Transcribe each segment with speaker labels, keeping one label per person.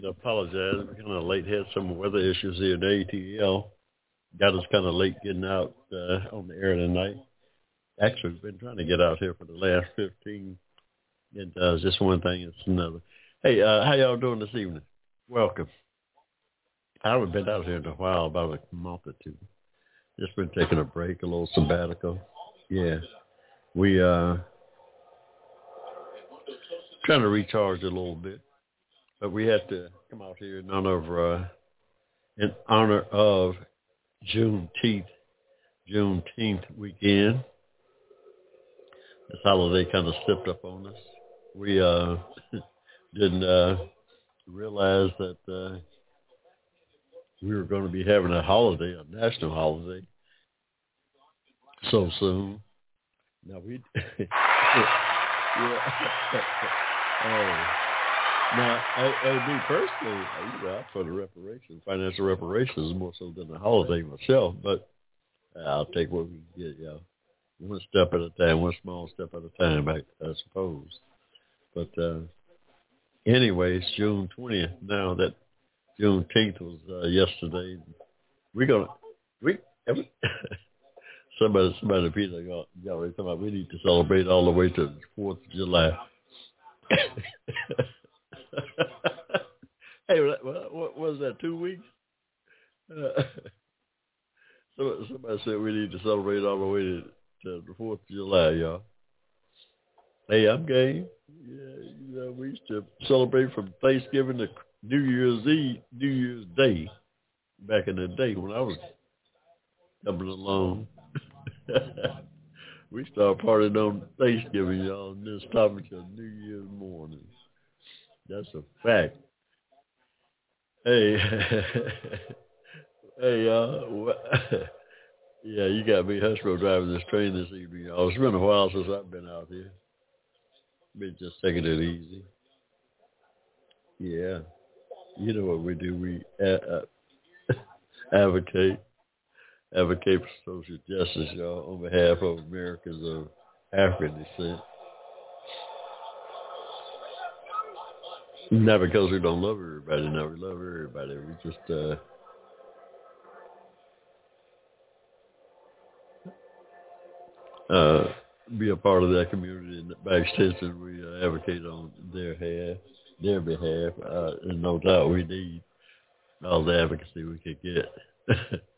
Speaker 1: I apologize. We're kind of late. Had some weather issues here. The ATL got us kind of late getting out uh, on the air tonight. Actually, we've been trying to get out here for the last 15. And uh, it's just one thing, it's another. Hey, uh, how y'all doing this evening? Welcome. I haven't been out here in a while, about a month or two. Just been taking a break, a little sabbatical. Yeah. We uh trying to recharge a little bit but we had to come out here in honor of uh, in honor of Juneteenth, Juneteenth weekend. This holiday kind of slipped up on us. We uh, didn't uh, realize that uh, we were going to be having a holiday, a national holiday, so soon. Now we, yeah. oh. Now, I, I me personally, you know, I'm for the reparations, financial reparations more so than the holiday myself, but I'll take what we can get, know. One step at a time, one small step at a time, I, I suppose. But uh, anyway, June 20th now. That Juneteenth was uh, yesterday. We're gonna we every, somebody somebody Peter talking about we need to celebrate all the way to the Fourth of July. hey, what, was that? Two weeks? Uh, somebody said we need to celebrate all the way to, to the Fourth of July, y'all. Hey, I'm game. Yeah, you know, we used to celebrate from Thanksgiving to New Year's Eve, New Year's Day, back in the day when I was coming along. we started partying on Thanksgiving, y'all, and then stop until New Year's morning. That's a fact. Hey, hey, y'all. yeah, you got me Hushmo driving this train this evening, y'all. It's been a while since I've been out here. Been just taking it easy. Yeah. You know what we do. We uh, advocate advocate for social justice, y'all, on behalf of Americans of African descent. Not because we don't love everybody. No, we love everybody. We just uh uh be a part of that community and by extension we uh, advocate on their behalf their behalf. Uh, and no doubt we need all the advocacy we could get.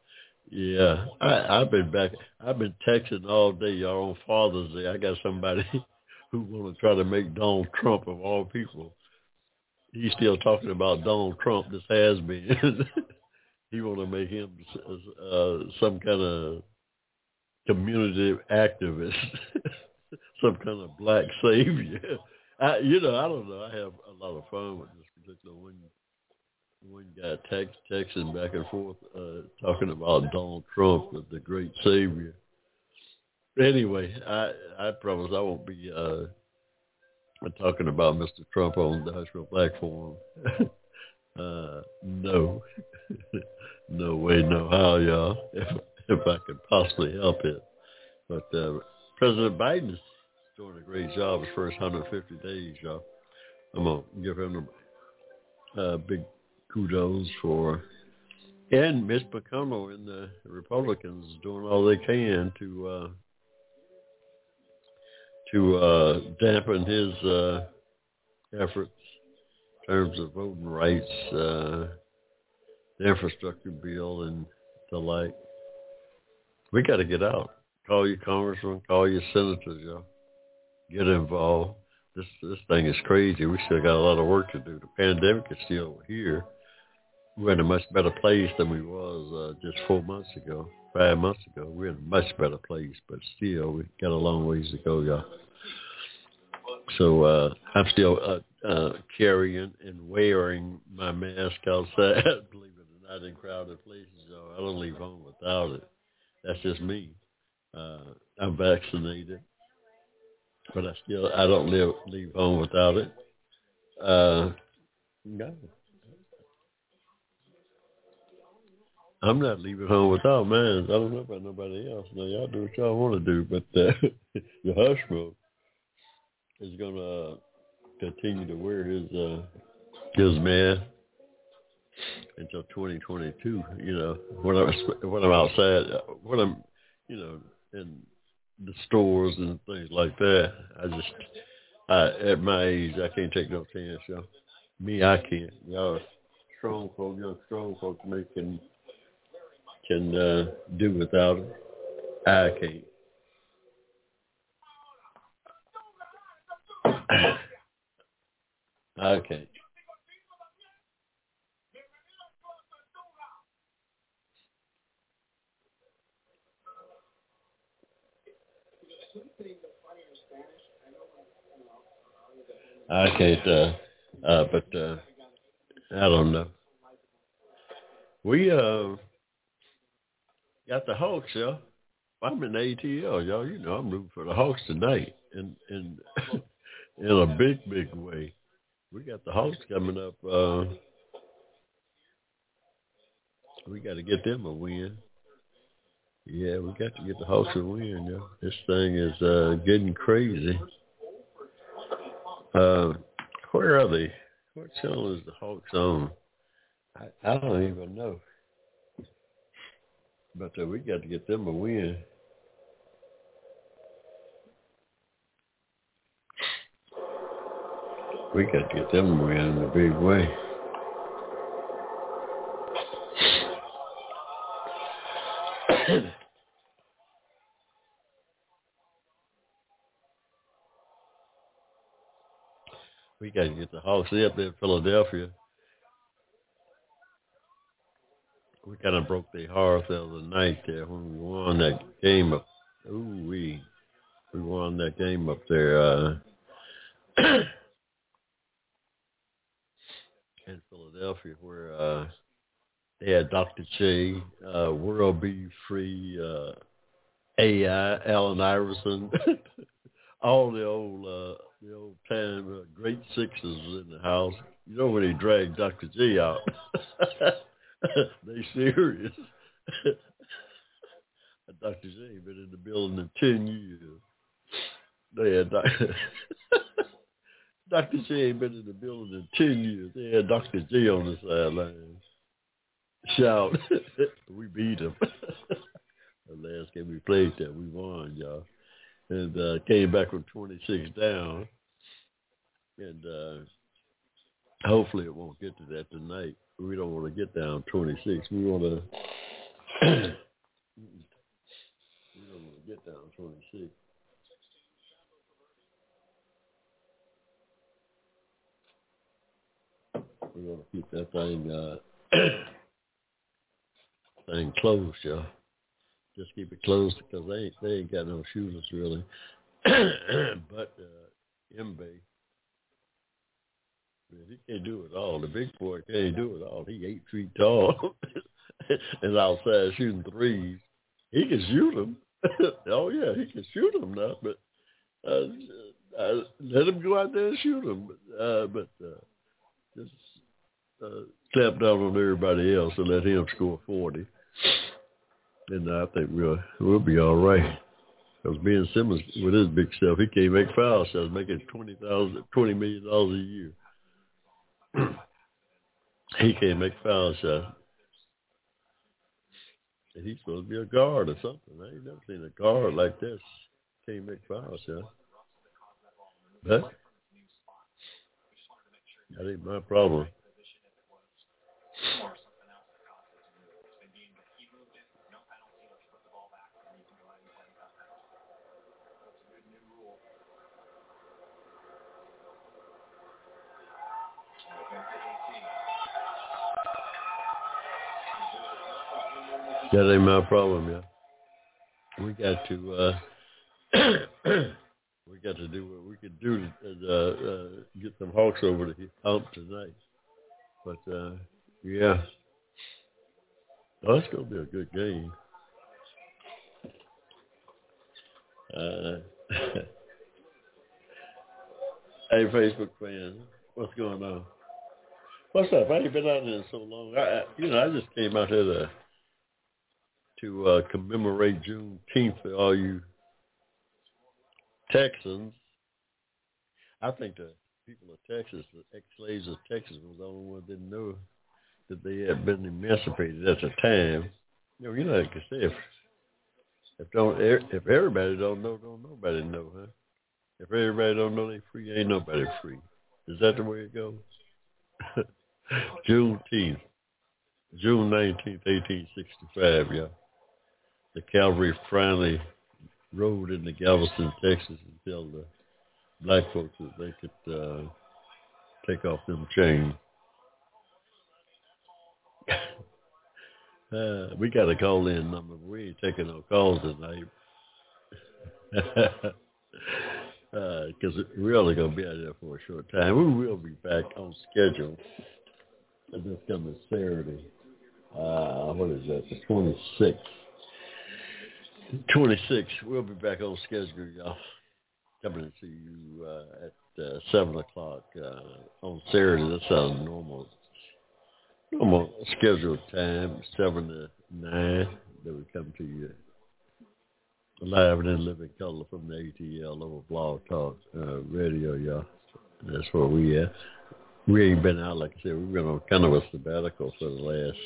Speaker 1: Yeah. I i've been back i've been texting all day y'all. On father's day i got somebody who want to try to make donald trump of all people he's still talking about Donald Trump. This has been. he want to make him uh, some kind of community activist, some kind of black savior. I, you know, I don't know. I have a lot of fun with this particular one. One guy text texting back and forth, uh, talking about Donald Trump, as the great savior. Anyway, I I promise I won't be uh, talking about Mr. Trump on the Hushmo Black Forum. uh, no, no way, no how, y'all. If, if I could possibly help it, but uh, President Biden is doing a great job his first 150 days, y'all. I'm gonna give him a uh, big kudos for, and Mitch McConnell and the Republicans doing all they can to. To uh, dampen his uh, efforts in terms of voting rights, uh, the infrastructure bill, and the like. We got to get out. Call your congressman, call your senators, y'all. Get involved. This this thing is crazy. We still got a lot of work to do. The pandemic is still here. We're in a much better place than we was uh, just four months ago, five months ago. We're in a much better place, but still, we got a long ways to go, y'all. So uh, I'm still uh, uh, carrying and wearing my mask outside, believe it or not, in crowded places. So I don't leave home without it. That's just me. Uh, I'm vaccinated, but I still I don't live leave home without it. Uh, no, I'm not leaving home without mine. I don't know about nobody else. Now y'all do what y'all want to do, but uh, the Hushmo is going to continue to wear his uh, his mask until 2022. You know, when I'm when I'm outside, when I'm you know in the stores and things like that, I just I, at my age I can't take no chance, y'all. Me, I can't. Y'all strong folk, young strong folks making can uh, do without it. I can't. Can't. I can't, uh, uh, but uh, I don't know. We uh, got the Hawks, y'all. I'm in ATL, y'all. You know I'm rooting for the Hawks tonight, and in in a big, big way. We got the Hawks coming up. Uh, we got to get them a win. Yeah, we got to get the Hawks a win, y'all. This thing is uh, getting crazy. Uh, where are they? What channel is the Hawks on? I, I don't even know. But uh, we got to get them a win. We got to get them a win in a big way. we got to get the Hawks up in Philadelphia. We kind of broke their hearts the other night there when we won that game up. Ooh, we we won that game up there uh, in Philadelphia where uh, they had Dr. J, uh, World B. Free, uh, AI, Allen Iverson, all the old uh, the old time uh, great sixes in the house. You know when he dragged Dr. J out. they serious. Dr. J been in the building in ten years. They had Dr. Dr. J ain't been in the building in ten years. They had Dr. J on the sideline. Shout, we beat him. the last game we played that we won, y'all, and uh, came back from twenty six down, and uh, hopefully it won't get to that tonight we don't want to get down 26. We want to we don't want to get down 26. We want to keep that thing uh, thing closed, y'all. Just keep it closed because they ain't, they ain't got no shooters really. but uh, he can't do it all. The big boy can't do it all. He eight feet tall and outside shooting threes. He can shoot them. oh yeah, he can shoot them now. But uh, uh, let him go out there and shoot them. Uh, but uh, just uh, clamp down on everybody else and let him score forty. And I think we'll we'll be all right. Because Ben Simmons, with his big stuff, he can't make fouls. foul shots, making twenty thousand, twenty million dollars a year. make foul shots. And he's supposed to be a guard or something. I ain't never seen a guard like this. Make foul shots. But that ain't my problem. That ain't my problem, yeah. We got to uh we got to do what we could do to uh, uh, get some Hawks over the hump tonight. But uh, yeah, oh, gonna be a good game. Uh, hey, Facebook fans, what's going on? What's up? I ain't been out there in so long. I you know, I just came out here to to uh, commemorate Juneteenth for all you Texans. I think the people of Texas, the ex-slaves of Texas, was the only one that didn't know that they had been emancipated at the time. You know, you know, like I said, if if don't if everybody don't know, don't nobody know, huh? If everybody don't know they free, ain't nobody free. Is that the way it goes? Juneteenth, June nineteenth, eighteen sixty-five, y'all. The cavalry finally rode into Galveston, Texas, and tell the black folks that they could uh, take off them chains. uh, we got a call in number. We ain't taking no calls tonight. Because uh, we're only going to be out there for a short time. We will be back on schedule this coming Saturday. Uh, what is that? The 26th. 26th. We'll be back on schedule, y'all. Coming to see you uh, at uh, 7 o'clock uh, on Saturday. That's our normal normal scheduled time, 7 to 9, that we come to you live and in living color from the ATL over Blog Talk uh, Radio, y'all. That's where we at. We ain't been out, like I said, we've been on kind of a sabbatical for the last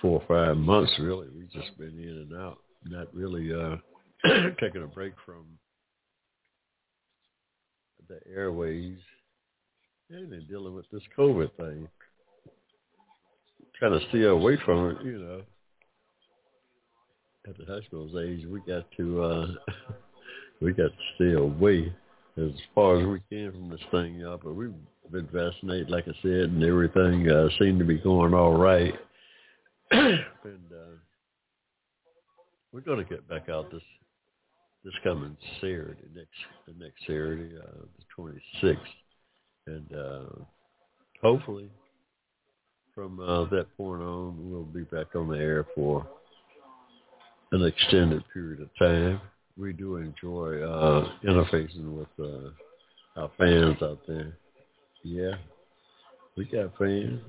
Speaker 1: four or five months, really. We've just been in and out not really uh, taking a break from the airways and then dealing with this COVID thing. Trying to stay away from it, you know. At the school's age, we got to uh, we got to stay away as far as we can from this thing, y'all. But we've been vaccinated, like I said, and everything uh, seemed to be going all right. and uh, we're going to get back out this this coming Saturday, next the next Saturday, uh, the 26th, and uh, hopefully from uh, that point on, we'll be back on the air for an extended period of time. We do enjoy uh, interfacing with uh, our fans out there. Yeah, we got fans.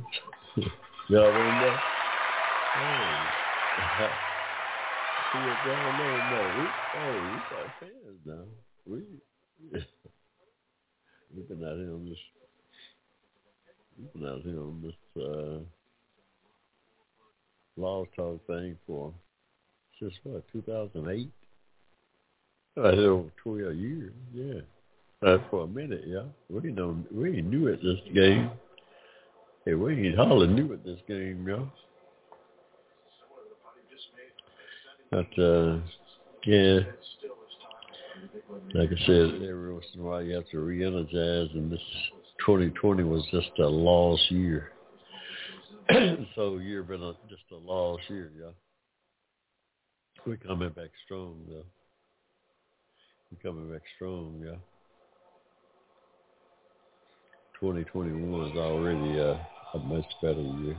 Speaker 1: Y'all remember? Hey. What's going on? No, we, oh, we got fans now. We, here on this, we've been out here on this uh, law talk thing for since what 2008. I had over 12 years. Yeah, uh, for a minute, yeah. We know we ain't new at this game. Hey, we ain't hardly new at this game, y'all. But uh, yeah, like I said, every once in a while you have to re-energize, and this 2020 was just a lost year. so year been a, just a lost year, yeah. We're coming back strong, though. We're coming back strong, yeah. 2021 is already uh, a much better year.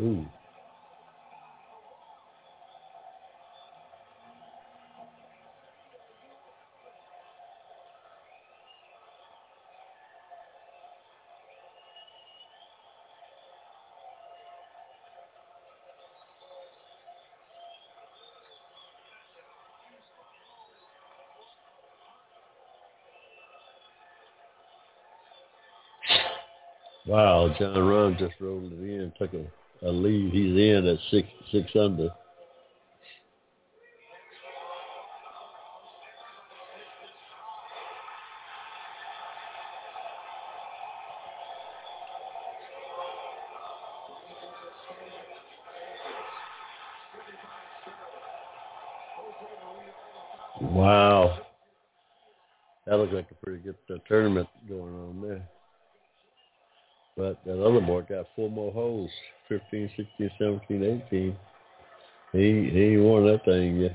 Speaker 1: Ooh. Wow, Jon Rahm just rolled it in, took a, a lead. He's in at six six under. Wow. That looks like a pretty good uh, tournament going on there. But that other boy got four more holes, 15, 16, 17, 18. He, he won that thing.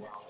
Speaker 1: Wow.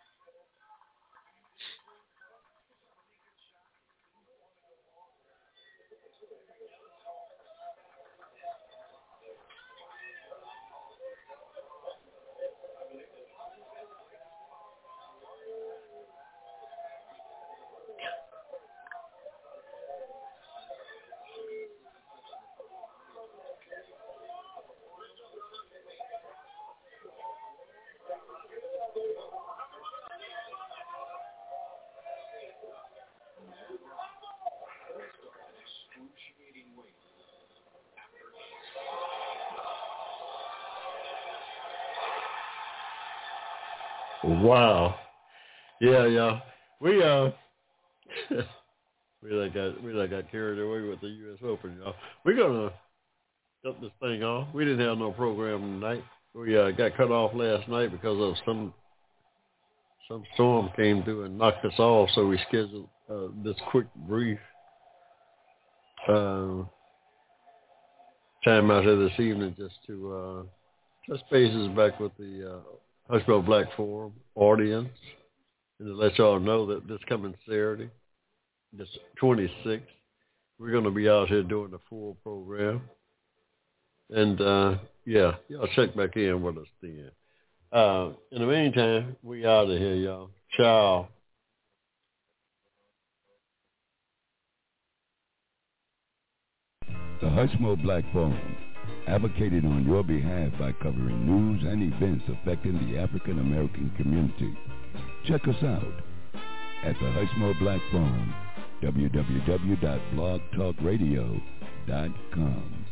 Speaker 1: Wow. Yeah, yeah. We uh we like got we like got carried away with the US Open, y'all. We're gonna dump this thing off. We didn't have no program tonight. We uh, got cut off last night because of some some storm came through and knocked us off, so we scheduled uh, this quick brief uh, time out here this evening just to uh, touch bases back with the uh, Hushmo Black Forum audience and to let y'all know that this coming Saturday, this 26th, we're going to be out here doing the full program. And, uh, yeah, y'all check back in with us then. Uh, in the meantime, we out of here, y'all. Ciao.
Speaker 2: The Hushmo Black Forum advocated on your behalf by covering news and events affecting the African American community. Check us out at the Hushmo Black Forum, www.blogtalkradio.com.